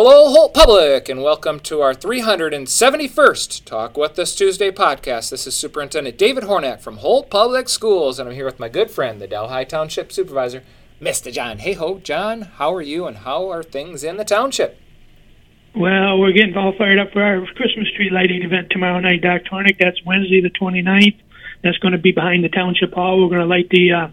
Hello, Holt Public, and welcome to our 371st Talk With Us Tuesday podcast. This is Superintendent David Hornak from Holt Public Schools, and I'm here with my good friend, the Delhi Township Supervisor, Mr. John. Hayhoe, John, how are you, and how are things in the township? Well, we're getting all fired up for our Christmas tree lighting event tomorrow night, Doc Hornak. That's Wednesday the 29th. That's going to be behind the Township Hall. We're going to light the uh,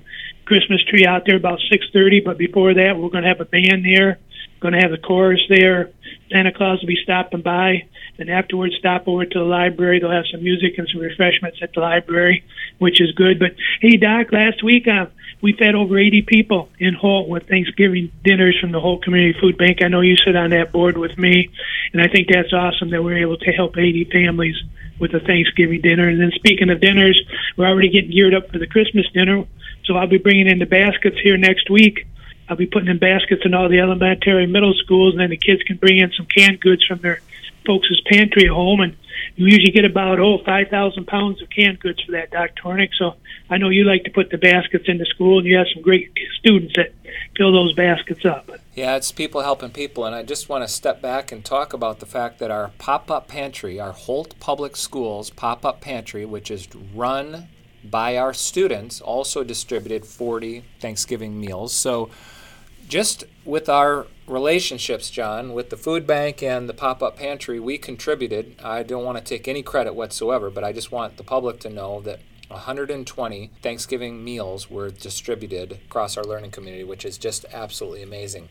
Christmas tree out there about 6:30. But before that, we're going to have a band there going to have the chorus there. Santa Claus will be stopping by. And afterwards, stop over to the library. They'll have some music and some refreshments at the library, which is good. But hey, Doc, last week uh, we fed over 80 people in Holt with Thanksgiving dinners from the Holt Community Food Bank. I know you sit on that board with me, and I think that's awesome that we're able to help 80 families with a Thanksgiving dinner. And then speaking of dinners, we're already getting geared up for the Christmas dinner. So I'll be bringing in the baskets here next week I'll be putting in baskets in all the elementary, and middle schools, and then the kids can bring in some canned goods from their folks' pantry at home. And you usually get about oh five thousand pounds of canned goods for that, Doc Hornak. So I know you like to put the baskets into school, and you have some great students that fill those baskets up. Yeah, it's people helping people, and I just want to step back and talk about the fact that our pop-up pantry, our Holt Public Schools pop-up pantry, which is run by our students, also distributed 40 Thanksgiving meals. So just with our relationships, John, with the food bank and the pop up pantry, we contributed. I don't want to take any credit whatsoever, but I just want the public to know that 120 Thanksgiving meals were distributed across our learning community, which is just absolutely amazing.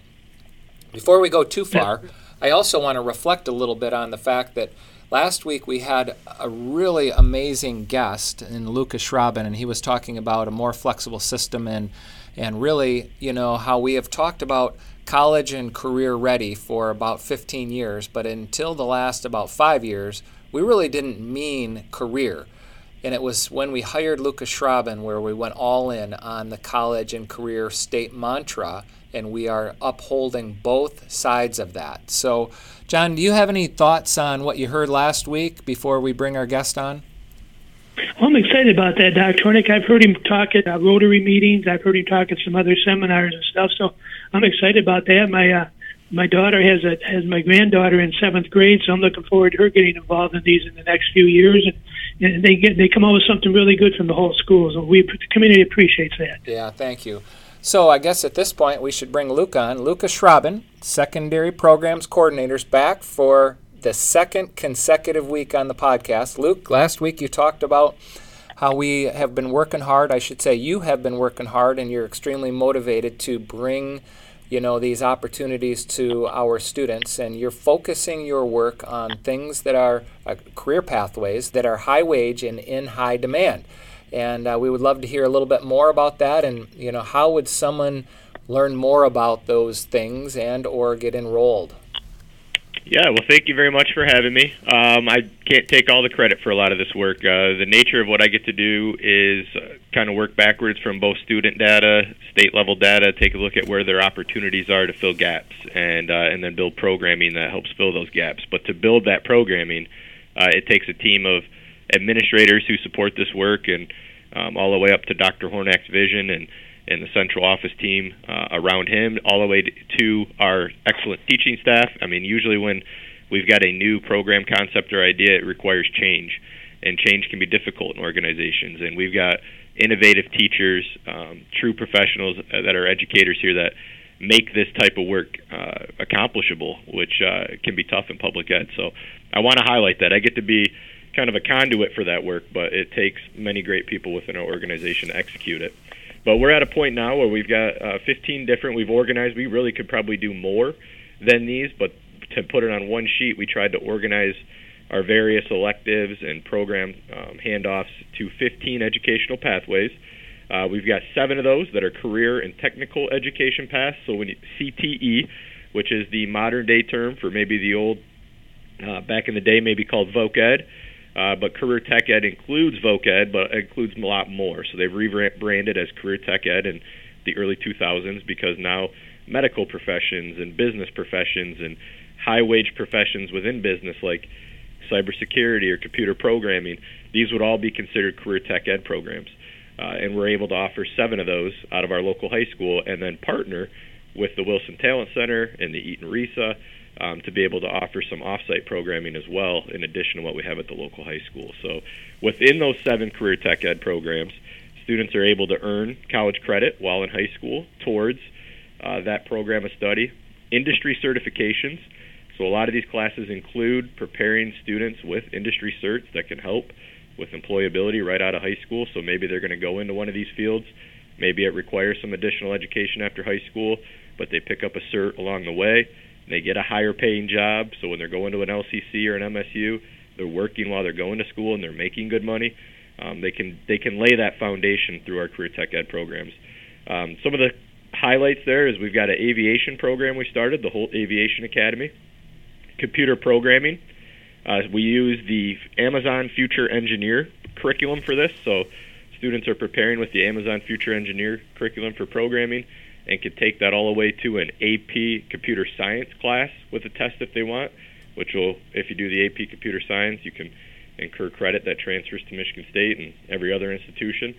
Before we go too far, I also want to reflect a little bit on the fact that last week we had a really amazing guest in Lucas Schrauben, and he was talking about a more flexible system and and really, you know, how we have talked about college and career ready for about 15 years, but until the last about five years, we really didn't mean career. And it was when we hired Lucas Schrauben where we went all in on the college and career state mantra, and we are upholding both sides of that. So, John, do you have any thoughts on what you heard last week before we bring our guest on? Well, I'm excited about that, Dr. Hornak. I've heard him talk at uh, Rotary meetings. I've heard him talk at some other seminars and stuff. So I'm excited about that. My uh, my daughter has a has my granddaughter in seventh grade, so I'm looking forward to her getting involved in these in the next few years. And, and they get they come up with something really good from the whole school. So we the community appreciates that. Yeah, thank you. So I guess at this point we should bring Luke on. Lucas Schrauben, secondary programs coordinators, back for the second consecutive week on the podcast. Luke, last week you talked about how we have been working hard. I should say you have been working hard and you're extremely motivated to bring you know these opportunities to our students and you're focusing your work on things that are uh, career pathways that are high wage and in high demand and uh, we would love to hear a little bit more about that and you know how would someone learn more about those things and or get enrolled yeah, well, thank you very much for having me. Um, I can't take all the credit for a lot of this work. Uh, the nature of what I get to do is uh, kind of work backwards from both student data, state level data, take a look at where their opportunities are to fill gaps, and uh, and then build programming that helps fill those gaps. But to build that programming, uh, it takes a team of administrators who support this work, and um, all the way up to Dr. Hornak's vision and and the central office team uh, around him, all the way to our excellent teaching staff. I mean, usually when we've got a new program concept or idea, it requires change, and change can be difficult in organizations. And we've got innovative teachers, um, true professionals that are educators here that make this type of work uh, accomplishable, which uh, can be tough in public ed. So I want to highlight that. I get to be kind of a conduit for that work, but it takes many great people within our organization to execute it. But we're at a point now where we've got uh, 15 different. We've organized. We really could probably do more than these, but to put it on one sheet, we tried to organize our various electives and program um, handoffs to 15 educational pathways. Uh, we've got seven of those that are career and technical education paths. So when you, CTE, which is the modern day term for maybe the old, uh, back in the day, maybe called Voc Ed. Uh, but Career Tech Ed includes Voc Ed, but includes a lot more. So they've rebranded as Career Tech Ed in the early 2000s because now medical professions and business professions and high wage professions within business like cybersecurity or computer programming, these would all be considered career tech ed programs. Uh, and we're able to offer seven of those out of our local high school and then partner with the Wilson Talent Center and the Eaton RESA um, to be able to offer some offsite programming as well, in addition to what we have at the local high school. So, within those seven career tech ed programs, students are able to earn college credit while in high school towards uh, that program of study. Industry certifications. So, a lot of these classes include preparing students with industry certs that can help with employability right out of high school. So, maybe they're going to go into one of these fields. Maybe it requires some additional education after high school, but they pick up a cert along the way they get a higher paying job, so when they're going to an LCC or an MSU, they're working while they're going to school and they're making good money. Um, they can they can lay that foundation through our career tech ed programs. Um, some of the highlights there is we've got an aviation program we started, the Holt Aviation Academy, computer programming. Uh, we use the Amazon Future Engineer curriculum for this, so students are preparing with the Amazon Future Engineer curriculum for programming and could take that all the way to an AP computer science class with a test if they want, which will, if you do the AP computer science, you can incur credit that transfers to Michigan State and every other institution.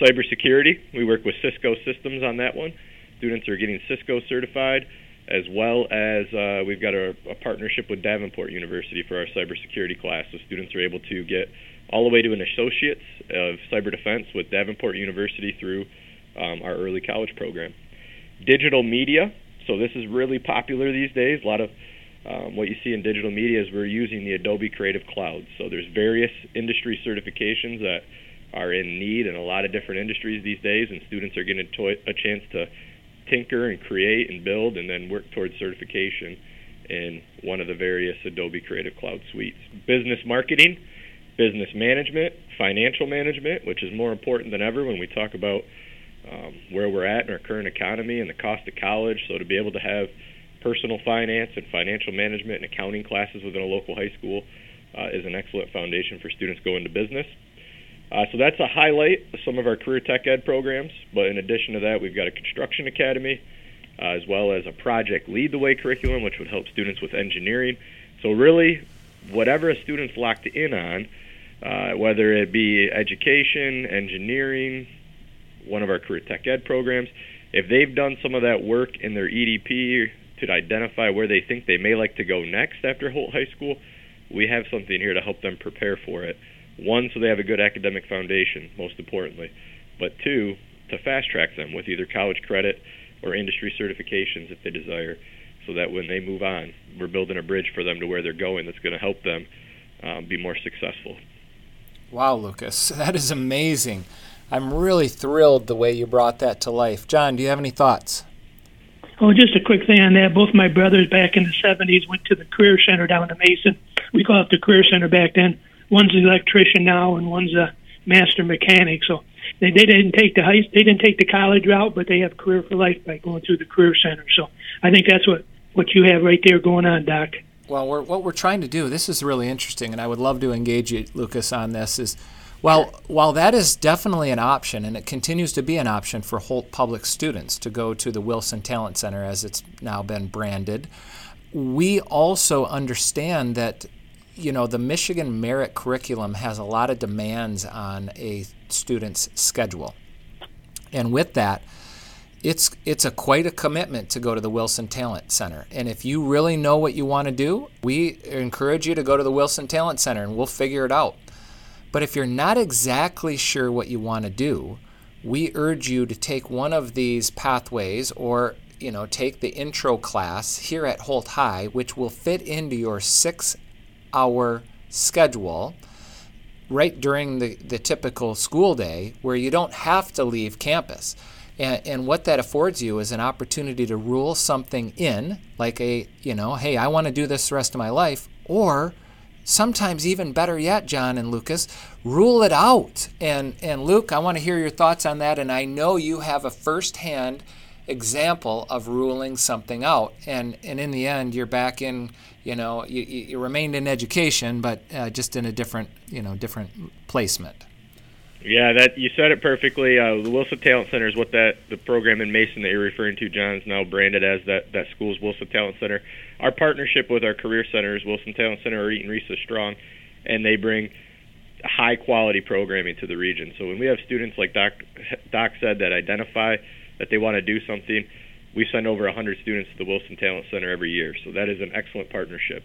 Cybersecurity, we work with Cisco Systems on that one. Students are getting Cisco certified, as well as uh, we've got a, a partnership with Davenport University for our cybersecurity class. So students are able to get all the way to an associate's of cyber defense with Davenport University through um, our early college program digital media. So this is really popular these days. A lot of um, what you see in digital media is we're using the Adobe Creative Cloud. So there's various industry certifications that are in need in a lot of different industries these days, and students are getting a chance to tinker and create and build, and then work towards certification in one of the various Adobe Creative Cloud suites. Business marketing, business management, financial management, which is more important than ever when we talk about um, where we're at in our current economy and the cost of college. So to be able to have personal finance and financial management and accounting classes within a local high school uh, is an excellent foundation for students going into business. Uh, so that's a highlight of some of our career tech ed programs. But in addition to that, we've got a construction academy, uh, as well as a project lead the way curriculum, which would help students with engineering. So really, whatever a student's locked in on, uh, whether it be education, engineering, one of our career tech ed programs. If they've done some of that work in their EDP to identify where they think they may like to go next after Holt High School, we have something here to help them prepare for it. One, so they have a good academic foundation, most importantly, but two, to fast track them with either college credit or industry certifications if they desire, so that when they move on, we're building a bridge for them to where they're going that's going to help them um, be more successful. Wow, Lucas, that is amazing. I'm really thrilled the way you brought that to life. John, do you have any thoughts? Oh, just a quick thing on that. Both my brothers back in the 70s went to the Career Center down in Mason. We call it the Career Center back then. One's an electrician now, and one's a master mechanic. So they, they didn't take the high, they didn't take the college route, but they have career for life by going through the Career Center. So I think that's what what you have right there going on, Doc. Well, we're, what we're trying to do. This is really interesting, and I would love to engage you, Lucas, on this. Is well, while that is definitely an option, and it continues to be an option for Holt public students to go to the Wilson Talent Center as it's now been branded, we also understand that you know the Michigan merit curriculum has a lot of demands on a student's schedule. And with that, it's it's a quite a commitment to go to the Wilson Talent Center. And if you really know what you want to do, we encourage you to go to the Wilson Talent Center and we'll figure it out. But if you're not exactly sure what you want to do, we urge you to take one of these pathways or you know take the intro class here at Holt High which will fit into your 6 hour schedule right during the, the typical school day where you don't have to leave campus. And, and what that affords you is an opportunity to rule something in, like a, you know, hey, I want to do this the rest of my life, or sometimes even better yet, John and Lucas, rule it out. And and Luke, I want to hear your thoughts on that. And I know you have a firsthand example of ruling something out. And and in the end, you're back in. You know, you, you remained in education, but uh, just in a different, you know, different placement. Yeah, that you said it perfectly. Uh, the Wilson Talent Center is what that the program in Mason that you're referring to, John, is now branded as that that school's Wilson Talent Center. Our partnership with our career centers, Wilson Talent Center or Eaton is strong, and they bring high quality programming to the region. So when we have students like Doc Doc said that identify that they want to do something, we send over 100 students to the Wilson Talent Center every year, so that is an excellent partnership.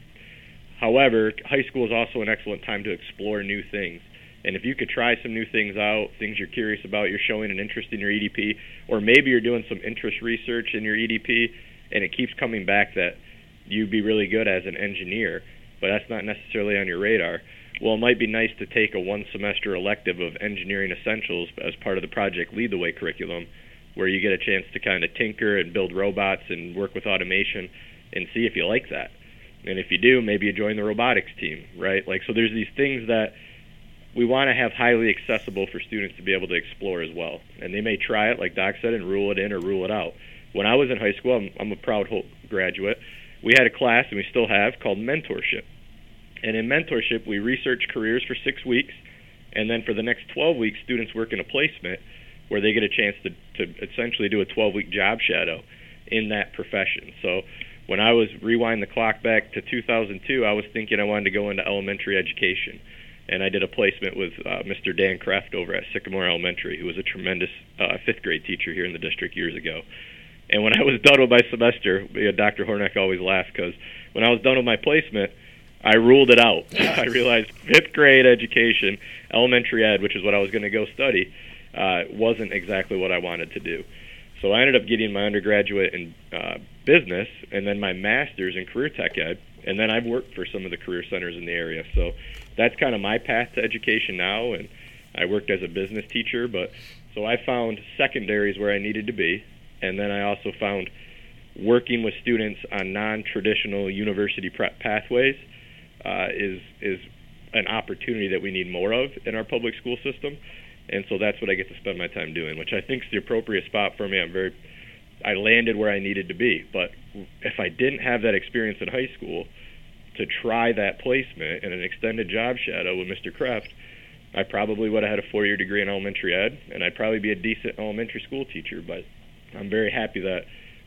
However, high school is also an excellent time to explore new things. And if you could try some new things out, things you're curious about, you're showing an interest in your EDP, or maybe you're doing some interest research in your EDP, and it keeps coming back that you'd be really good as an engineer, but that's not necessarily on your radar. Well, it might be nice to take a one semester elective of engineering essentials as part of the Project Lead the Way curriculum, where you get a chance to kind of tinker and build robots and work with automation and see if you like that. And if you do, maybe you join the robotics team, right? Like, so there's these things that we want to have highly accessible for students to be able to explore as well. And they may try it, like Doc said, and rule it in or rule it out. When I was in high school, I'm, I'm a proud Holt graduate. We had a class, and we still have, called mentorship. And in mentorship, we research careers for six weeks, and then for the next 12 weeks, students work in a placement where they get a chance to, to essentially do a 12 week job shadow in that profession. So when I was rewind the clock back to 2002, I was thinking I wanted to go into elementary education and I did a placement with uh, Mr. Dan Kraft over at Sycamore Elementary, who was a tremendous uh, fifth grade teacher here in the district years ago. And when I was done with my semester, Dr. Hornak always laughed because when I was done with my placement, I ruled it out. I realized fifth grade education, elementary ed, which is what I was going to go study, uh, wasn't exactly what I wanted to do. So I ended up getting my undergraduate in uh, business and then my master's in career tech ed. And then I've worked for some of the career centers in the area. So that's kind of my path to education now. And I worked as a business teacher, but so I found secondaries where I needed to be, and then I also found working with students on non-traditional university prep pathways uh, is is an opportunity that we need more of in our public school system. And so that's what I get to spend my time doing, which I think is the appropriate spot for me. I'm very I landed where I needed to be, but if I didn't have that experience in high school, to try that placement in an extended job shadow with Mr. Kraft, I probably would have had a four year degree in elementary ed, and I'd probably be a decent elementary school teacher. But I'm very happy that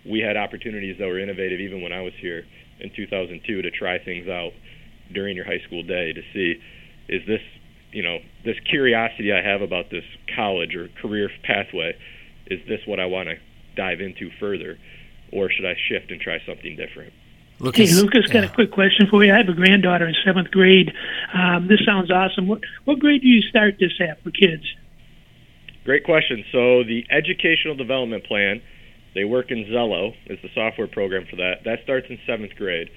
we had opportunities that were innovative even when I was here in 2002 to try things out during your high school day to see is this, you know, this curiosity I have about this college or career pathway, is this what I want to dive into further, or should I shift and try something different? Lucas, hey, Lucas, got a quick question for you. I have a granddaughter in seventh grade. Um, this sounds awesome. What what grade do you start this at for kids? Great question. So the Educational Development Plan, they work in Xello, is the software program for that. That starts in seventh grade.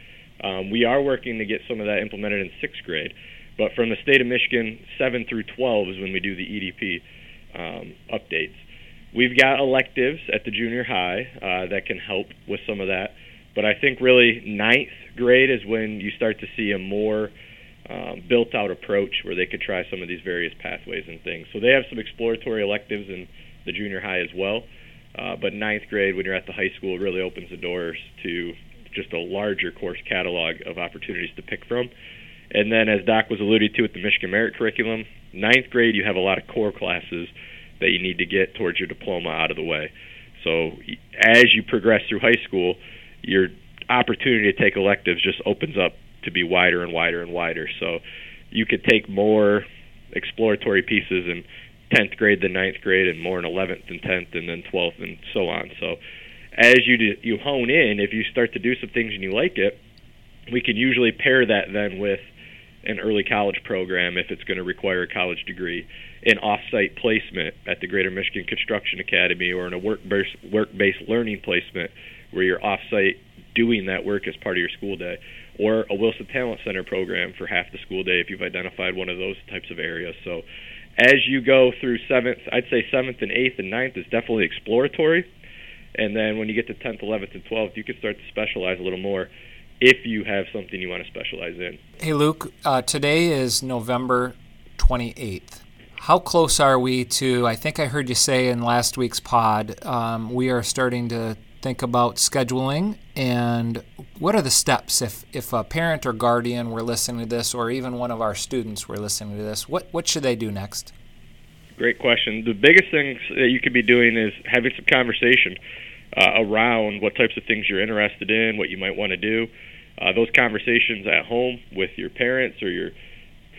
Um, we are working to get some of that implemented in sixth grade, but from the state of Michigan, seven through twelve is when we do the EDP um, updates. We've got electives at the junior high uh, that can help with some of that. But I think really ninth grade is when you start to see a more um, built out approach where they could try some of these various pathways and things. So they have some exploratory electives in the junior high as well. Uh, but ninth grade, when you're at the high school, really opens the doors to just a larger course catalog of opportunities to pick from. And then, as Doc was alluding to with the Michigan Merit Curriculum, ninth grade, you have a lot of core classes that you need to get towards your diploma out of the way. So as you progress through high school, your opportunity to take electives just opens up to be wider and wider and wider. So you could take more exploratory pieces in 10th grade than 9th grade, and more in 11th and 10th, and then 12th, and so on. So as you do, you hone in, if you start to do some things and you like it, we can usually pair that then with an early college program if it's going to require a college degree, an off-site placement at the Greater Michigan Construction Academy, or in a work-based work-based learning placement where you're off-site doing that work as part of your school day, or a Wilson Talent Center program for half the school day if you've identified one of those types of areas. So as you go through seventh, I'd say seventh and eighth and ninth is definitely exploratory. And then when you get to 10th, 11th, and 12th, you can start to specialize a little more if you have something you want to specialize in. Hey, Luke, uh, today is November 28th. How close are we to? I think I heard you say in last week's pod, um, we are starting to think about scheduling and what are the steps? If, if a parent or guardian were listening to this or even one of our students were listening to this what, what should they do next? Great question. The biggest things that you could be doing is having some conversation uh, around what types of things you're interested in what you might want to do. Uh, those conversations at home with your parents or your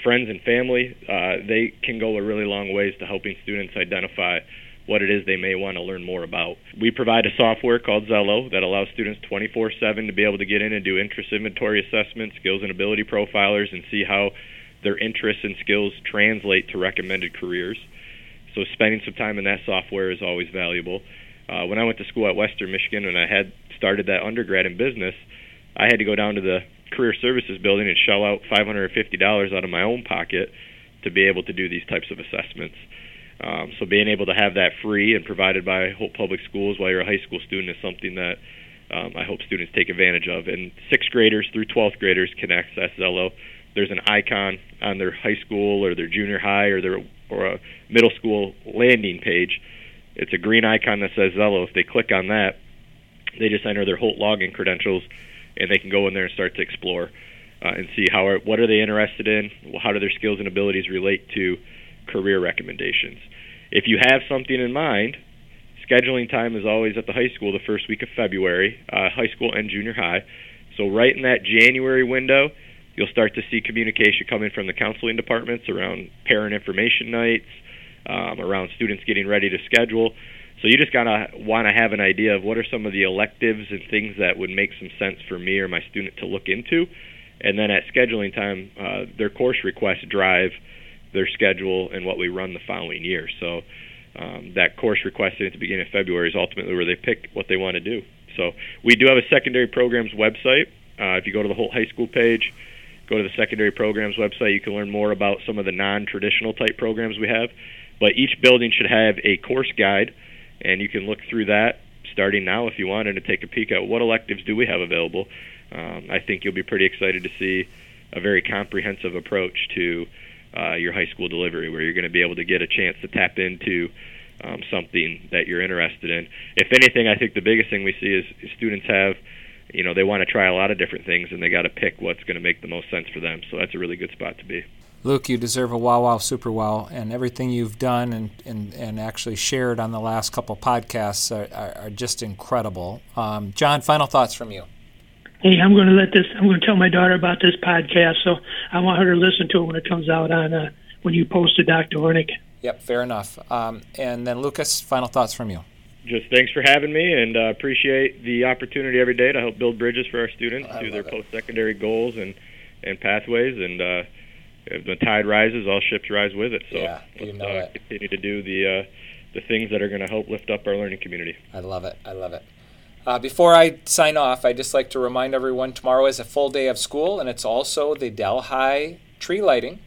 friends and family uh, they can go a really long ways to helping students identify what it is they may want to learn more about. We provide a software called Xello that allows students 24 7 to be able to get in and do interest inventory assessments, skills and ability profilers, and see how their interests and skills translate to recommended careers. So, spending some time in that software is always valuable. Uh, when I went to school at Western Michigan and I had started that undergrad in business, I had to go down to the career services building and shell out $550 out of my own pocket to be able to do these types of assessments. Um, so being able to have that free and provided by Holt Public Schools while you're a high school student is something that um, I hope students take advantage of. And sixth graders through 12th graders can access Xello. There's an icon on their high school or their junior high or their or a middle school landing page. It's a green icon that says Xello. If they click on that, they just enter their Holt login credentials, and they can go in there and start to explore uh, and see how are, what are they interested in, how do their skills and abilities relate to career recommendations. If you have something in mind, scheduling time is always at the high school the first week of February, uh, high school and junior high. So right in that January window, you'll start to see communication coming from the counseling departments around parent information nights, um, around students getting ready to schedule. So you just gotta want to have an idea of what are some of the electives and things that would make some sense for me or my student to look into, and then at scheduling time, uh, their course request drive their schedule and what we run the following year. So um, that course requested at the beginning of February is ultimately where they pick what they want to do. So we do have a secondary programs website. Uh, if you go to the Holt High School page, go to the secondary programs website, you can learn more about some of the non-traditional type programs we have. But each building should have a course guide, and you can look through that starting now if you wanted to take a peek at what electives do we have available um, I think you'll be pretty excited to see a very comprehensive approach to uh, your high school delivery, where you're going to be able to get a chance to tap into um, something that you're interested in. If anything, I think the biggest thing we see is students have, you know, they want to try a lot of different things, and they got to pick what's going to make the most sense for them. So that's a really good spot to be. Luke, you deserve a wow wow super wow, and everything you've done and, and, and actually shared on the last couple podcasts are, are, are just incredible. Um, John, final thoughts from you hey, I'm going to let this. I'm going to tell my daughter about this podcast, so I want her to listen to it when it comes out on uh, when you post it, Dr. Hornak. Yep, fair enough. Um, and then Lucas, final thoughts from you. Just thanks for having me, and uh, appreciate the opportunity every day to help build bridges for our students to their post-secondary goals and and pathways. And uh, if the tide rises, all ships rise with it. So yeah, you know uh, continue to do the uh, the things that are going to help lift up our learning community. I love it. I love it. Uh, before I sign off, I'd just like to remind everyone tomorrow is a full day of school, and it's also the Delhi tree lighting.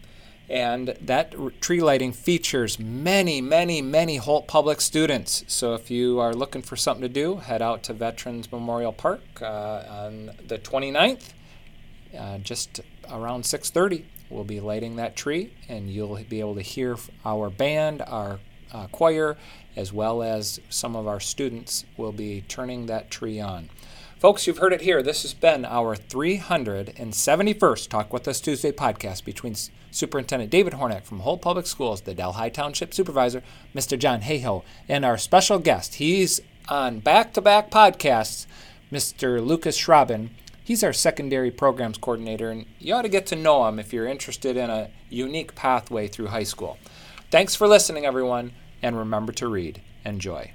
And that r- tree lighting features many, many, many Holt Public students. So if you are looking for something to do, head out to Veterans Memorial Park uh, on the 29th, uh, just around 6:30. We'll be lighting that tree, and you'll be able to hear our band, our uh, choir, as well as some of our students will be turning that tree on. Folks, you've heard it here. This has been our 371st Talk With Us Tuesday podcast between Superintendent David Hornak from Holt Public Schools, the Delhi Township Supervisor, Mr. John Hayhoe, and our special guest. He's on back to back podcasts, Mr. Lucas Schrauben. He's our secondary programs coordinator, and you ought to get to know him if you're interested in a unique pathway through high school. Thanks for listening, everyone and remember to read. Enjoy.